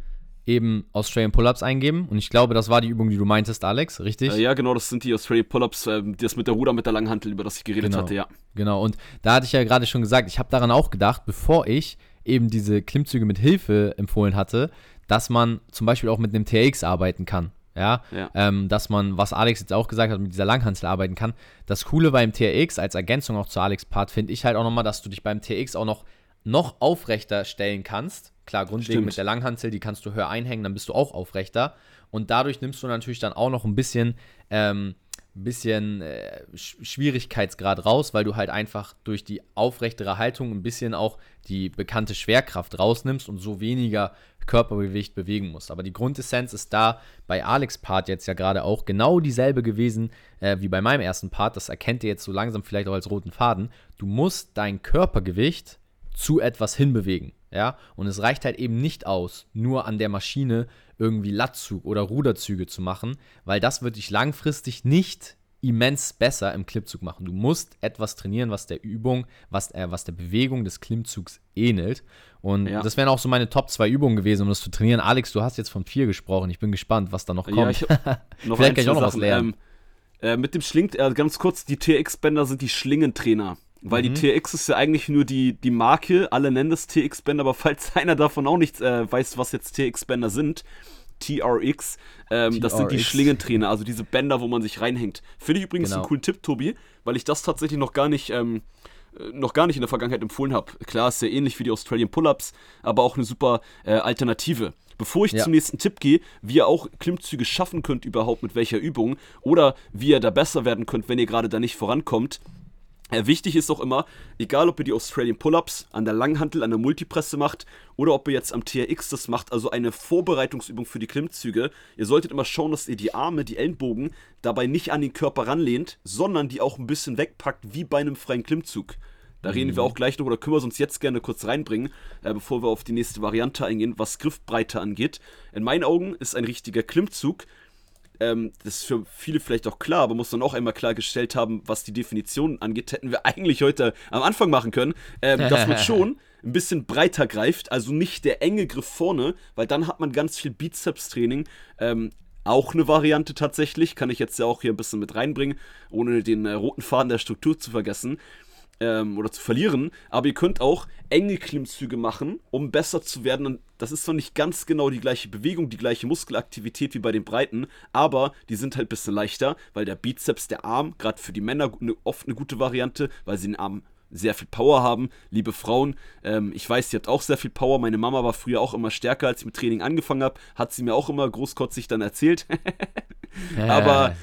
eben Australian Pull-Ups eingeben. Und ich glaube, das war die Übung, die du meintest, Alex, richtig? Äh, ja, genau, das sind die Australian Pull-Ups, äh, das mit der Ruder, mit der langen Hantel, über das ich geredet genau. hatte, ja. Genau, und da hatte ich ja gerade schon gesagt, ich habe daran auch gedacht, bevor ich eben diese Klimmzüge mit Hilfe empfohlen hatte, dass man zum Beispiel auch mit einem TX arbeiten kann. Ja, ja. Ähm, dass man, was Alex jetzt auch gesagt hat, mit dieser Langhantel arbeiten kann. Das Coole beim TRX als Ergänzung auch zu Alex Part finde ich halt auch nochmal, dass du dich beim TRX auch noch, noch aufrechter stellen kannst Klar, grundlegend Stimmt. mit der Langhantel, die kannst du höher einhängen, dann bist du auch aufrechter. Und dadurch nimmst du natürlich dann auch noch ein bisschen, ähm, bisschen äh, Schwierigkeitsgrad raus, weil du halt einfach durch die aufrechtere Haltung ein bisschen auch die bekannte Schwerkraft rausnimmst und so weniger Körpergewicht bewegen musst. Aber die Grundessenz ist da bei Alex Part jetzt ja gerade auch genau dieselbe gewesen äh, wie bei meinem ersten Part. Das erkennt ihr jetzt so langsam vielleicht auch als roten Faden. Du musst dein Körpergewicht zu etwas hinbewegen. Ja, und es reicht halt eben nicht aus, nur an der Maschine irgendwie Lattzug oder Ruderzüge zu machen, weil das wird dich langfristig nicht immens besser im Klimmzug machen. Du musst etwas trainieren, was der Übung, was, äh, was der Bewegung des Klimmzugs ähnelt. Und ja. das wären auch so meine Top 2 Übungen gewesen, um das zu trainieren. Alex, du hast jetzt von 4 gesprochen. Ich bin gespannt, was da noch kommt. Ja, ich [LAUGHS] noch Vielleicht kann ich auch noch Sachen, was lernen. Ähm, äh, mit dem Schling, äh, ganz kurz, die TX-Bänder sind die Schlingentrainer. Weil mhm. die TX ist ja eigentlich nur die, die Marke, alle nennen das TX-Bänder, aber [LAUGHS] falls einer davon auch nicht äh, weiß, was jetzt TX-Bänder sind, TRX, ähm, TRX. das sind die Schlingentrainer, also diese Bänder, wo man sich reinhängt. Finde ich übrigens genau. einen coolen Tipp, Tobi, weil ich das tatsächlich noch gar nicht, ähm, äh, noch gar nicht in der Vergangenheit empfohlen habe. Klar, ist sehr ähnlich wie die Australian Pull-Ups, aber auch eine super äh, Alternative. Bevor ich ja. zum nächsten Tipp gehe, wie ihr auch Klimmzüge schaffen könnt überhaupt mit welcher Übung oder wie ihr da besser werden könnt, wenn ihr gerade da nicht vorankommt, wichtig ist auch immer, egal ob ihr die Australian Pull-Ups an der Langhantel, an der Multipresse macht oder ob ihr jetzt am TRX das macht, also eine Vorbereitungsübung für die Klimmzüge, ihr solltet immer schauen, dass ihr die Arme, die Ellenbogen dabei nicht an den Körper ranlehnt, sondern die auch ein bisschen wegpackt, wie bei einem freien Klimmzug. Da mhm. reden wir mhm. auch gleich noch oder können wir uns jetzt gerne kurz reinbringen, äh, bevor wir auf die nächste Variante eingehen, was Griffbreite angeht. In meinen Augen ist ein richtiger Klimmzug ähm, das ist für viele vielleicht auch klar, aber muss dann auch einmal klargestellt haben, was die Definition angeht, hätten wir eigentlich heute am Anfang machen können, ähm, dass man [LAUGHS] schon ein bisschen breiter greift, also nicht der enge Griff vorne, weil dann hat man ganz viel Bizeps-Training. Ähm, auch eine Variante tatsächlich, kann ich jetzt ja auch hier ein bisschen mit reinbringen, ohne den äh, roten Faden der Struktur zu vergessen. Ähm, oder zu verlieren, aber ihr könnt auch enge Klimmzüge machen, um besser zu werden. Und das ist zwar nicht ganz genau die gleiche Bewegung, die gleiche Muskelaktivität wie bei den Breiten, aber die sind halt ein bisschen leichter, weil der Bizeps, der Arm, gerade für die Männer ne, oft eine gute Variante, weil sie den Arm sehr viel Power haben. Liebe Frauen, ähm, ich weiß, ihr habt auch sehr viel Power. Meine Mama war früher auch immer stärker, als ich mit Training angefangen habe. Hat sie mir auch immer großkotzig dann erzählt. [LAUGHS] aber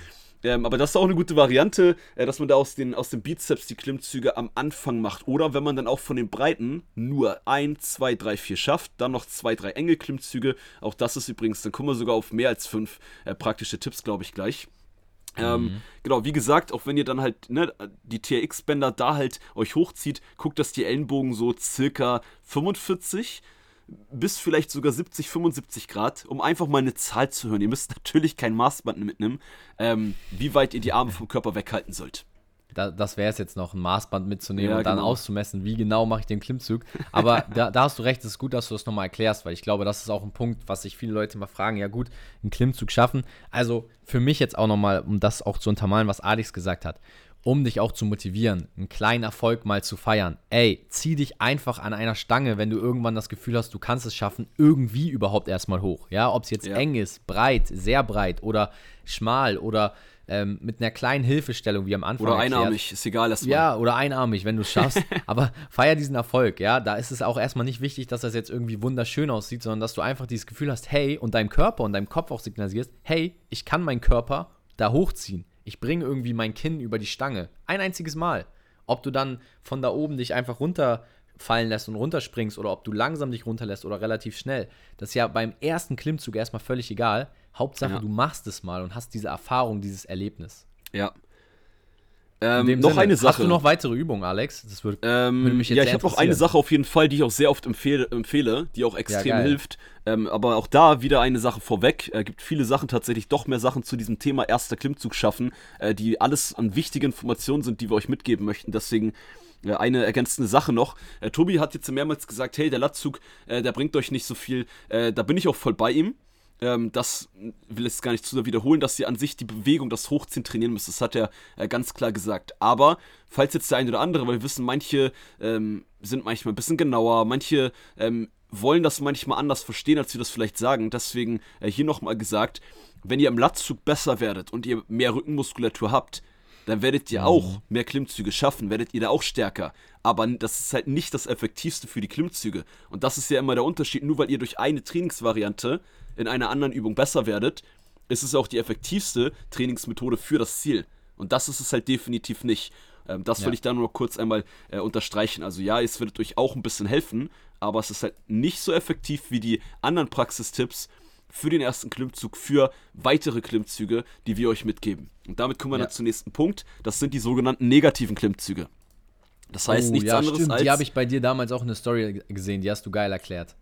ähm, aber das ist auch eine gute Variante, äh, dass man da aus den, aus den Bizeps die Klimmzüge am Anfang macht. Oder wenn man dann auch von den Breiten nur 1, 2, 3, 4 schafft, dann noch 2, 3 enge Klimmzüge. Auch das ist übrigens, dann kommen wir sogar auf mehr als 5 äh, praktische Tipps, glaube ich, gleich. Ähm, mhm. genau, wie gesagt, auch wenn ihr dann halt ne, die TRX-Bänder da halt euch hochzieht, guckt, dass die Ellenbogen so circa 45 bis vielleicht sogar 70, 75 Grad, um einfach mal eine Zahl zu hören. Ihr müsst [LAUGHS] natürlich kein Maßband mitnehmen, ähm, wie weit ihr die Arme vom Körper weghalten sollt. Da, das wäre es jetzt noch, ein Maßband mitzunehmen ja, und dann genau. auszumessen, wie genau mache ich den Klimmzug. Aber [LAUGHS] da, da, hast du recht, es ist gut, dass du das nochmal erklärst, weil ich glaube, das ist auch ein Punkt, was sich viele Leute mal fragen. Ja, gut, einen Klimmzug schaffen. Also für mich jetzt auch nochmal, um das auch zu untermalen, was Alex gesagt hat um dich auch zu motivieren, einen kleinen Erfolg mal zu feiern. Ey, zieh dich einfach an einer Stange, wenn du irgendwann das Gefühl hast, du kannst es schaffen, irgendwie überhaupt erstmal hoch. Ja, ob es jetzt ja. eng ist, breit, sehr breit oder schmal oder ähm, mit einer kleinen Hilfestellung wie am Anfang. Oder erklärt. einarmig, ist egal. Erstmal. Ja, oder einarmig, wenn du es schaffst. [LAUGHS] Aber feier diesen Erfolg, ja. Da ist es auch erstmal nicht wichtig, dass das jetzt irgendwie wunderschön aussieht, sondern dass du einfach dieses Gefühl hast, hey, und deinem Körper und deinem Kopf auch signalisierst, hey, ich kann meinen Körper da hochziehen ich bringe irgendwie mein Kinn über die Stange. Ein einziges Mal. Ob du dann von da oben dich einfach runterfallen lässt und runterspringst oder ob du langsam dich runterlässt oder relativ schnell. Das ist ja beim ersten Klimmzug erstmal völlig egal. Hauptsache, ja. du machst es mal und hast diese Erfahrung, dieses Erlebnis. Ja, ähm, noch Sinne, eine Sache. Hast du noch weitere Übungen, Alex? Das würde, ähm, würde mich jetzt Ja, ich habe noch eine Sache auf jeden Fall, die ich auch sehr oft empfehle, empfehle die auch extrem ja, hilft. Ähm, aber auch da wieder eine Sache vorweg. Es äh, gibt viele Sachen, tatsächlich doch mehr Sachen zu diesem Thema erster Klimmzug schaffen, äh, die alles an wichtigen Informationen sind, die wir euch mitgeben möchten. Deswegen äh, eine ergänzende Sache noch. Äh, Tobi hat jetzt mehrmals gesagt, hey, der Latzug, äh, der bringt euch nicht so viel. Äh, da bin ich auch voll bei ihm ähm, das will ich gar nicht zu sehr wiederholen, dass ihr an sich die Bewegung, das Hochziehen trainieren müsst. Das hat er äh, ganz klar gesagt. Aber falls jetzt der eine oder andere, weil wir wissen, manche ähm, sind manchmal ein bisschen genauer, manche ähm, wollen das manchmal anders verstehen, als wir das vielleicht sagen. Deswegen äh, hier nochmal gesagt, wenn ihr im Latzug besser werdet und ihr mehr Rückenmuskulatur habt, dann werdet ihr auch mhm. mehr Klimmzüge schaffen, werdet ihr da auch stärker. Aber das ist halt nicht das Effektivste für die Klimmzüge. Und das ist ja immer der Unterschied. Nur weil ihr durch eine Trainingsvariante in einer anderen Übung besser werdet, ist es auch die effektivste Trainingsmethode für das Ziel. Und das ist es halt definitiv nicht. Ähm, das ja. will ich da nur kurz einmal äh, unterstreichen. Also ja, es wird euch auch ein bisschen helfen, aber es ist halt nicht so effektiv wie die anderen Praxistipps für den ersten Klimmzug, für weitere Klimmzüge, die wir euch mitgeben. Und damit kommen wir ja. dann zum nächsten Punkt. Das sind die sogenannten negativen Klimmzüge. Das heißt oh, nichts ja, anderes stimmt. als. Die habe ich bei dir damals auch in der Story gesehen, die hast du geil erklärt.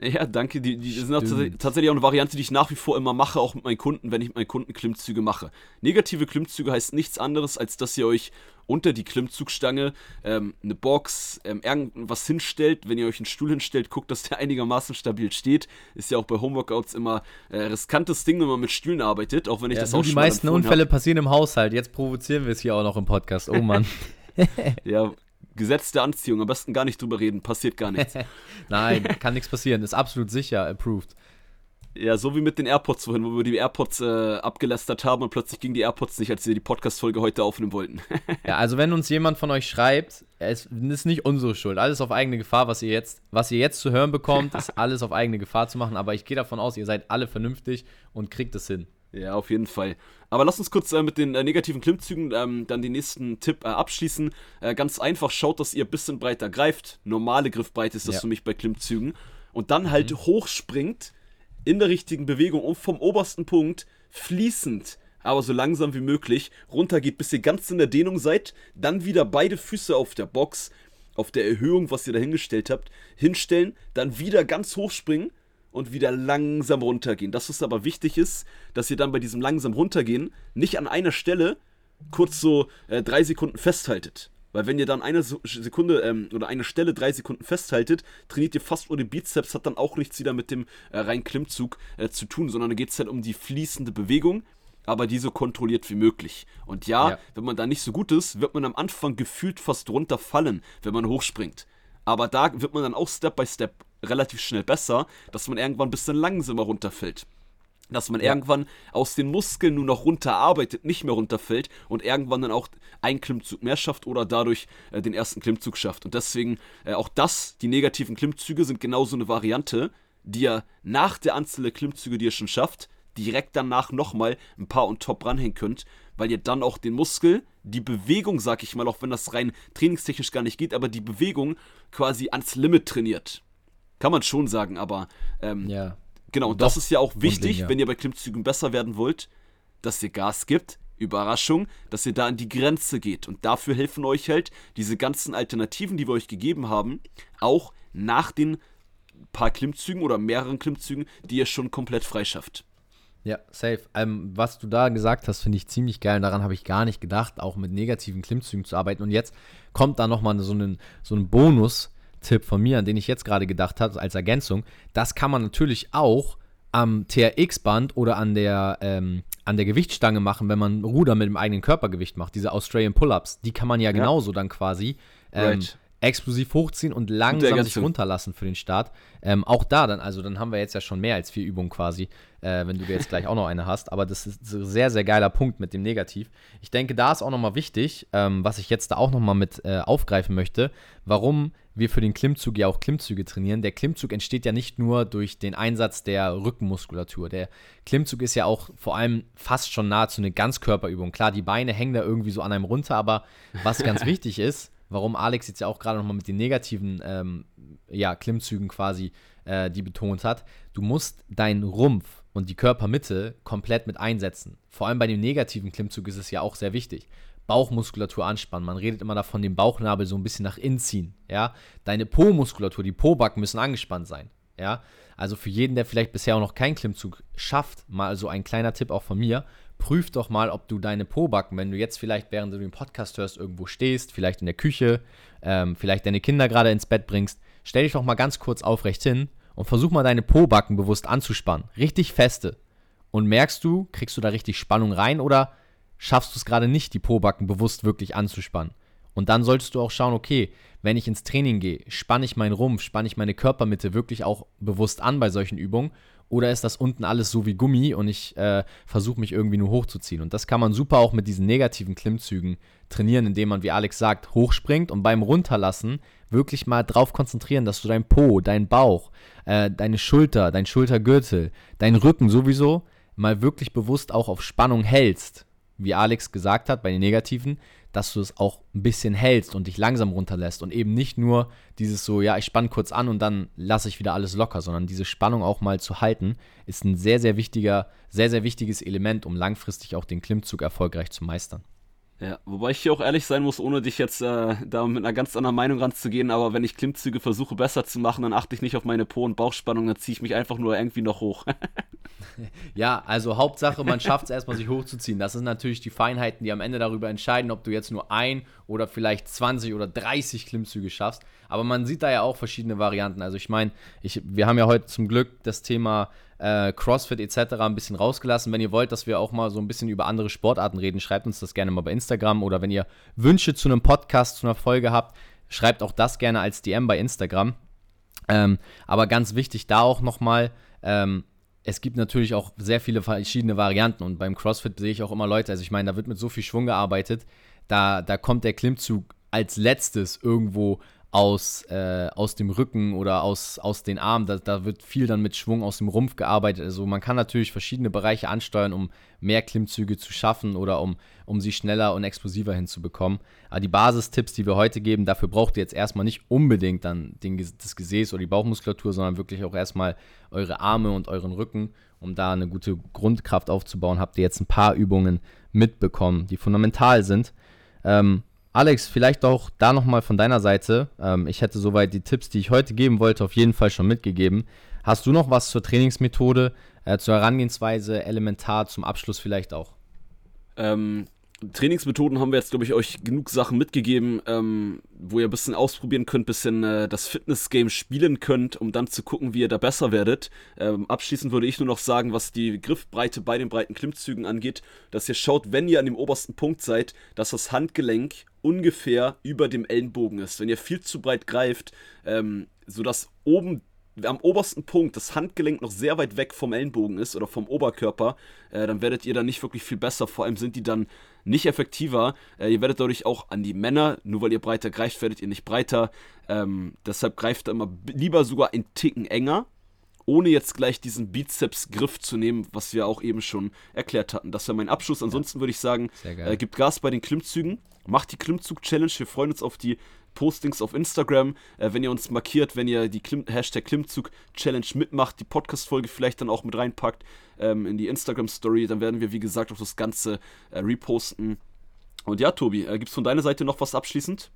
Ja, danke. Die, die sind auch tatsächlich auch eine Variante, die ich nach wie vor immer mache, auch mit meinen Kunden, wenn ich mit meinen Kunden Klimmzüge mache. Negative Klimmzüge heißt nichts anderes, als dass ihr euch unter die Klimmzugstange ähm, eine Box, ähm, irgendwas hinstellt. Wenn ihr euch einen Stuhl hinstellt, guckt, dass der einigermaßen stabil steht. Ist ja auch bei Homeworkouts immer äh, riskantes Ding, wenn man mit Stühlen arbeitet, auch wenn ich ja, das auch Die meisten Unfälle hab. passieren im Haushalt. Jetzt provozieren wir es hier auch noch im Podcast. Oh Mann. [LAUGHS] [LAUGHS] ja, Gesetz der Anziehung, am besten gar nicht drüber reden, passiert gar nichts. [LAUGHS] Nein, kann nichts passieren, ist absolut sicher, approved. Ja, so wie mit den AirPods vorhin, wo wir die AirPods äh, abgelästert haben und plötzlich gingen die AirPods nicht, als wir die Podcast-Folge heute aufnehmen wollten. [LAUGHS] ja, also wenn uns jemand von euch schreibt, es ist nicht unsere Schuld. Alles auf eigene Gefahr, was ihr jetzt, was ihr jetzt zu hören bekommt, [LAUGHS] ist alles auf eigene Gefahr zu machen. Aber ich gehe davon aus, ihr seid alle vernünftig und kriegt es hin. Ja, auf jeden Fall. Aber lass uns kurz äh, mit den äh, negativen Klimmzügen ähm, dann den nächsten Tipp äh, abschließen. Äh, ganz einfach, schaut, dass ihr ein bisschen breiter greift. Normale Griffbreite ist das ja. für mich bei Klimmzügen. Und dann halt mhm. hochspringt in der richtigen Bewegung und vom obersten Punkt fließend, aber so langsam wie möglich runtergeht, bis ihr ganz in der Dehnung seid. Dann wieder beide Füße auf der Box, auf der Erhöhung, was ihr da hingestellt habt, hinstellen. Dann wieder ganz hochspringen und wieder langsam runtergehen. Das, was aber wichtig ist, dass ihr dann bei diesem langsam runtergehen nicht an einer Stelle kurz so äh, drei Sekunden festhaltet. Weil wenn ihr dann eine Sekunde ähm, oder eine Stelle drei Sekunden festhaltet, trainiert ihr fast nur den Bizeps, hat dann auch nichts wieder mit dem äh, reinen Klimmzug äh, zu tun, sondern da geht es halt um die fließende Bewegung. aber die so kontrolliert wie möglich. Und ja, Ja. wenn man da nicht so gut ist, wird man am Anfang gefühlt fast runterfallen, wenn man hochspringt. Aber da wird man dann auch Step by Step relativ schnell besser, dass man irgendwann ein bisschen langsamer runterfällt. Dass man Ja. irgendwann aus den Muskeln nur noch runterarbeitet, nicht mehr runterfällt und irgendwann dann auch einen Klimmzug mehr schafft oder dadurch äh, den ersten Klimmzug schafft. Und deswegen äh, auch das, die negativen Klimmzüge sind genauso eine Variante, die ihr nach der Anzahl der Klimmzüge, die ihr schon schafft, direkt danach nochmal ein paar on top ranhängen könnt, weil ihr dann auch den Muskel, die Bewegung, sag ich mal, auch wenn das rein trainingstechnisch gar nicht geht, aber die Bewegung quasi ans Limit trainiert. Kann man schon sagen, aber ähm, Ja. Genau, und Doch, das ist ja auch wichtig, grundlegend, ja. wenn ihr bei Klimmzügen besser werden wollt, dass ihr Gas gibt. Überraschung, dass ihr da an die Grenze geht. Und dafür helfen euch halt diese ganzen Alternativen, die wir euch gegeben haben, auch nach den paar Klimmzügen oder mehreren Klimmzügen, die ihr schon komplett freischafft. Ja, safe. Ähm, was du da gesagt hast, finde ich ziemlich geil. Und daran habe ich gar nicht gedacht, auch mit negativen Klimmzügen zu arbeiten. Und jetzt kommt da nochmal so ein, so ein Bonus-Tipp von mir, an den ich jetzt gerade gedacht habe, als Ergänzung. Das kann man natürlich auch am TRX-Band oder an der, ähm, an der Gewichtsstange machen, wenn man Ruder mit dem eigenen Körpergewicht macht. Diese Australian Pull-Ups, die kann man ja genauso dann quasi ähm, Right. Explosiv hochziehen und langsam sich runterlassen für den Start. Ähm, auch da dann, also dann haben wir jetzt ja schon mehr als vier Übungen quasi, äh, wenn du jetzt gleich auch noch eine hast. Aber das ist ein sehr, sehr geiler Punkt mit dem Negativ. Ich denke, da ist auch nochmal wichtig, ähm, was ich jetzt da auch nochmal mit äh, aufgreifen möchte, warum wir für den Klimmzug ja auch Klimmzüge trainieren. Der Klimmzug entsteht ja nicht nur durch den Einsatz der Rückenmuskulatur. Der Klimmzug ist ja auch vor allem fast schon nahezu eine Ganzkörperübung. Klar, die Beine hängen da irgendwie so an einem runter, aber was ganz [LAUGHS] wichtig ist, warum Alex jetzt ja auch gerade nochmal mit den negativen ähm, ja, Klimmzügen quasi äh, die betont hat, du musst deinen Rumpf und die Körpermitte komplett mit einsetzen. Vor allem bei dem negativen Klimmzug ist es ja auch sehr wichtig. Bauchmuskulatur anspannen. Man redet immer davon, den Bauchnabel so ein bisschen nach innen ziehen. Ja? Deine Po-Muskulatur, die Po-Backen müssen angespannt sein. Ja? Also für jeden, der vielleicht bisher auch noch keinen Klimmzug schafft, mal so ein kleiner Tipp auch von mir, prüf doch mal, ob du deine Po-Backen, wenn du jetzt vielleicht, während du den Podcast hörst, irgendwo stehst, vielleicht in der Küche, ähm, vielleicht deine Kinder gerade ins Bett bringst, stell dich doch mal ganz kurz aufrecht hin und versuch mal deine Po-Backen bewusst anzuspannen. Richtig feste. Und merkst du, kriegst du da richtig Spannung rein oder schaffst du es gerade nicht, die Po-Backen bewusst wirklich anzuspannen? Und dann solltest du auch schauen, okay, wenn ich ins Training gehe, spanne ich meinen Rumpf, spanne ich meine Körpermitte wirklich auch bewusst an bei solchen Übungen? Oder ist das unten alles so wie Gummi und ich äh, versuche mich irgendwie nur hochzuziehen? Und das kann man super auch mit diesen negativen Klimmzügen trainieren, indem man, wie Alex sagt, hochspringt und beim Runterlassen wirklich mal drauf konzentrieren, dass du dein Po, dein Bauch, äh, deine Schulter, dein Schultergürtel, dein Rücken sowieso mal wirklich bewusst auch auf Spannung hältst. Wie Alex gesagt hat, bei den negativen, dass du es auch ein bisschen hältst und dich langsam runterlässt und eben nicht nur dieses so, ja, ich spanne kurz an und dann lasse ich wieder alles locker, sondern diese Spannung auch mal zu halten, ist ein sehr, sehr wichtiger, sehr, sehr wichtiges Element, um langfristig auch den Klimmzug erfolgreich zu meistern. Ja, wobei ich hier auch ehrlich sein muss, ohne dich jetzt äh, da mit einer ganz anderen Meinung ranzugehen, aber wenn ich Klimmzüge versuche besser zu machen, dann achte ich nicht auf meine Po- und Bauchspannung, dann ziehe ich mich einfach nur irgendwie noch hoch. [LAUGHS] [LAUGHS] Ja, also Hauptsache, man schafft es erstmal, sich hochzuziehen. Das sind natürlich die Feinheiten, die am Ende darüber entscheiden, ob du jetzt nur ein oder vielleicht 20 oder 30 Klimmzüge schaffst. Aber man sieht da ja auch verschiedene Varianten. Also ich meine, wir haben ja heute zum Glück das Thema äh, CrossFit etc. ein bisschen rausgelassen. Wenn ihr wollt, dass wir auch mal so ein bisschen über andere Sportarten reden, schreibt uns das gerne mal bei Instagram. Oder wenn ihr Wünsche zu einem Podcast, zu einer Folge habt, schreibt auch das gerne als DM bei Instagram. Ähm, aber ganz wichtig da auch nochmal, ähm, es gibt natürlich auch sehr viele verschiedene Varianten und beim CrossFit sehe ich auch immer Leute, also ich meine, da wird mit so viel Schwung gearbeitet, da, da kommt der Klimmzug als letztes irgendwo aus, äh, aus dem Rücken oder aus, aus den Armen, da, da wird viel dann mit Schwung aus dem Rumpf gearbeitet. Also man kann natürlich verschiedene Bereiche ansteuern, um mehr Klimmzüge zu schaffen oder um, um sie schneller und explosiver hinzubekommen. Aber die Basistipps, die wir heute geben, dafür braucht ihr jetzt erstmal nicht unbedingt dann den, das Gesäß oder die Bauchmuskulatur, sondern wirklich auch erstmal eure Arme und euren Rücken, um da eine gute Grundkraft aufzubauen. Habt ihr jetzt ein paar Übungen mitbekommen, die fundamental sind. Ähm, Alex, vielleicht auch da nochmal von deiner Seite. Ähm, ich hätte soweit die Tipps, die ich heute geben wollte, auf jeden Fall schon mitgegeben. Hast du noch was zur Trainingsmethode, äh, zur Herangehensweise, elementar zum Abschluss vielleicht auch? Ähm, Trainingsmethoden haben wir jetzt, glaube ich, euch genug Sachen mitgegeben, ähm, wo ihr ein bisschen ausprobieren könnt, ein bisschen äh, das Fitness-Game spielen könnt, um dann zu gucken, wie ihr da besser werdet. Ähm, abschließend würde ich nur noch sagen, was die Griffbreite bei den breiten Klimmzügen angeht, dass ihr schaut, wenn ihr an dem obersten Punkt seid, dass das Handgelenk ungefähr über dem Ellenbogen ist. Wenn ihr viel zu breit greift, ähm, sodass oben am obersten Punkt das Handgelenk noch sehr weit weg vom Ellenbogen ist oder vom Oberkörper, äh, dann werdet ihr da nicht wirklich viel besser. Vor allem sind die dann nicht effektiver. Äh, ihr werdet dadurch auch an die Männer, nur weil ihr breiter greift, werdet ihr nicht breiter. Ähm, deshalb greift ihr immer lieber sogar einen Ticken enger, ohne jetzt gleich diesen Bizeps-Griff zu nehmen, was wir auch eben schon erklärt hatten. Das wäre mein Abschluss. Ansonsten würde ich sagen, äh, gibt Gas bei den Klimmzügen. Macht die Klimmzug-Challenge. Wir freuen uns auf die Postings auf Instagram. Äh, wenn ihr uns markiert, wenn ihr die Klim Hashtag Klimmzug Challenge mitmacht, die Podcast-Folge vielleicht dann auch mit reinpackt ähm, in die Instagram-Story, dann werden wir, wie gesagt, auch das Ganze äh, reposten. Und ja, Tobi, äh, gibt es von deiner Seite noch was abschließend?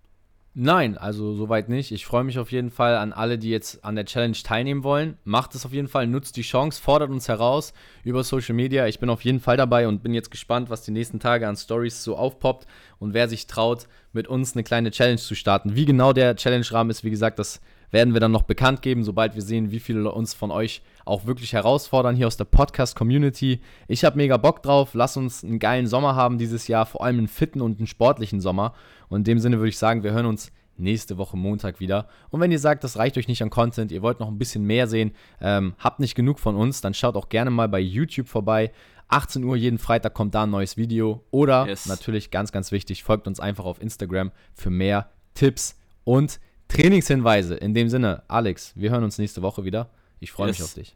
Nein, also soweit nicht. Ich freue mich auf jeden Fall an alle, die jetzt an der Challenge teilnehmen wollen. Macht es auf jeden Fall, nutzt die Chance, fordert uns heraus über Social Media. Ich bin auf jeden Fall dabei und bin jetzt gespannt, was die nächsten Tage an Stories so aufpoppt und wer sich traut, mit uns eine kleine Challenge zu starten. Wie genau der Challenge-Rahmen ist, wie gesagt, das werden wir dann noch bekannt geben, sobald wir sehen, wie viele uns von euch auch wirklich herausfordern hier aus der Podcast-Community. Ich habe mega Bock drauf. Lass uns einen geilen Sommer haben dieses Jahr, vor allem einen fitten und einen sportlichen Sommer. Und in dem Sinne würde ich sagen, wir hören uns nächste Woche Montag wieder. Und wenn ihr sagt, das reicht euch nicht an Content, ihr wollt noch ein bisschen mehr sehen, ähm, habt nicht genug von uns, dann schaut auch gerne mal bei YouTube vorbei. 18 Uhr jeden Freitag kommt da ein neues Video. Oder yes. natürlich ganz, ganz wichtig, folgt uns einfach auf Instagram für mehr Tipps und Trainingshinweise. In dem Sinne, Alex, wir hören uns nächste Woche wieder. Ich freue yes. mich auf dich.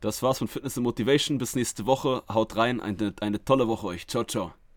Das war's von Fitness and Motivation. Bis nächste Woche. Haut rein. Eine, eine tolle Woche euch. Ciao, ciao.